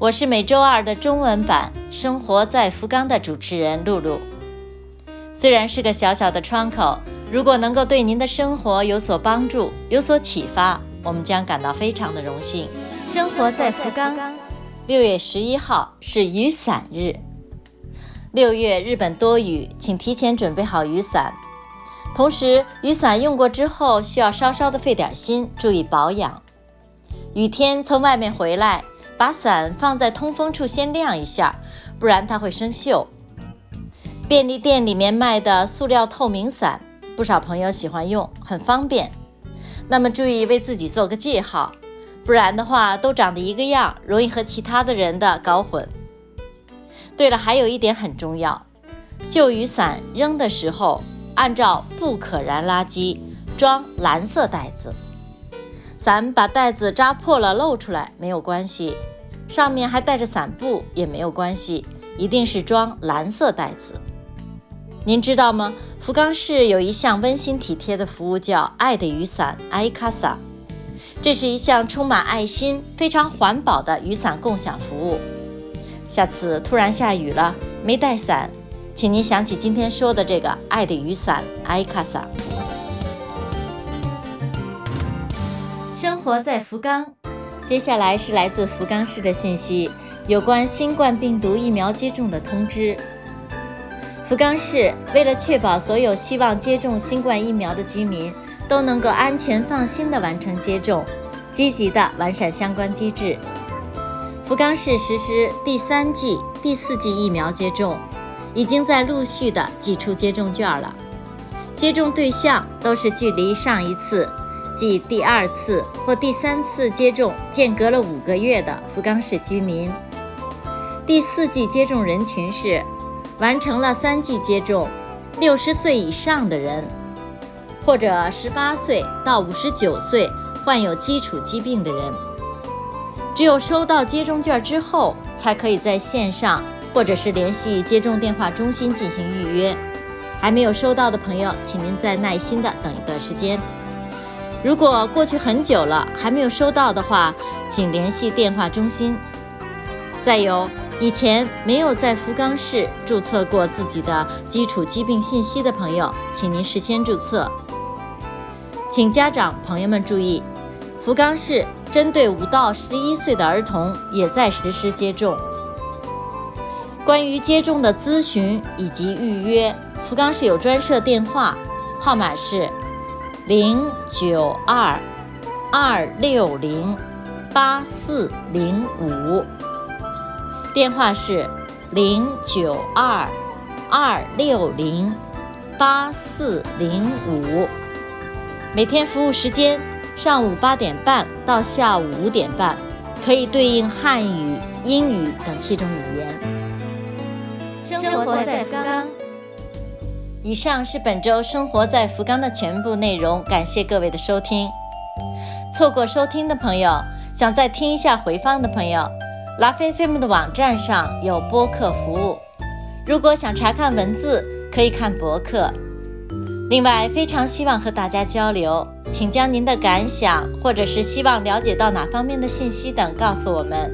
我是每周二的中文版《生活在福冈》的主持人露露。虽然是个小小的窗口，如果能够对您的生活有所帮助、有所启发，我们将感到非常的荣幸。生活在福冈，六月十一号是雨伞日。六月日本多雨，请提前准备好雨伞。同时，雨伞用过之后需要稍稍的费点心，注意保养。雨天从外面回来。把伞放在通风处先晾一下，不然它会生锈。便利店里面卖的塑料透明伞，不少朋友喜欢用，很方便。那么注意为自己做个记号，不然的话都长得一个样，容易和其他的人的搞混。对了，还有一点很重要，旧雨伞扔的时候，按照不可燃垃圾装蓝色袋子。伞把袋子扎破了露出来没有关系，上面还带着伞布也没有关系，一定是装蓝色袋子。您知道吗？福冈市有一项温馨体贴的服务叫“爱的雨伞”爱卡萨，这是一项充满爱心、非常环保的雨伞共享服务。下次突然下雨了没带伞，请您想起今天说的这个“爱的雨伞”爱卡活在福冈，接下来是来自福冈市的信息，有关新冠病毒疫苗接种的通知。福冈市为了确保所有希望接种新冠疫苗的居民都能够安全放心地完成接种，积极地完善相关机制。福冈市实施第三季、第四季疫苗接种，已经在陆续地寄出接种券了。接种对象都是距离上一次。即第二次或第三次接种间隔了五个月的福冈市居民，第四季接种人群是完成了三剂接种、六十岁以上的人，或者十八岁到五十九岁患有基础疾病的人。只有收到接种券之后，才可以在线上或者是联系接种电话中心进行预约。还没有收到的朋友，请您再耐心的等一段时间。如果过去很久了还没有收到的话，请联系电话中心。再有，以前没有在福冈市注册过自己的基础疾病信息的朋友，请您事先注册。请家长朋友们注意，福冈市针对五到十一岁的儿童也在实施接种。关于接种的咨询以及预约，福冈市有专设电话，号码是。零九二二六零八四零五，电话是零九二二六零八四零五。每天服务时间上午八点半到下午五点半，可以对应汉语、英语等七种语言。生活在福冈。以上是本周生活在福冈的全部内容，感谢各位的收听。错过收听的朋友，想再听一下回放的朋友，拉菲菲姆的网站上有播客服务。如果想查看文字，可以看博客。另外，非常希望和大家交流，请将您的感想或者是希望了解到哪方面的信息等告诉我们。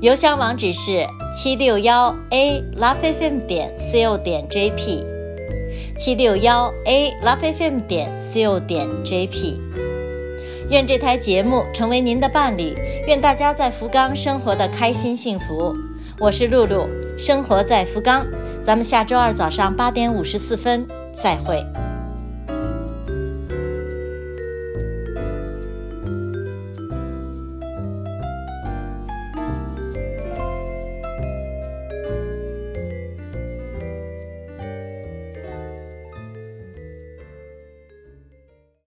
邮箱网址是七六幺 a 拉菲菲姆点 co 点 jp。七六幺 a lovefm 点 co 点 jp，愿这台节目成为您的伴侣，愿大家在福冈生活的开心幸福。我是露露，生活在福冈，咱们下周二早上八点五十四分再会。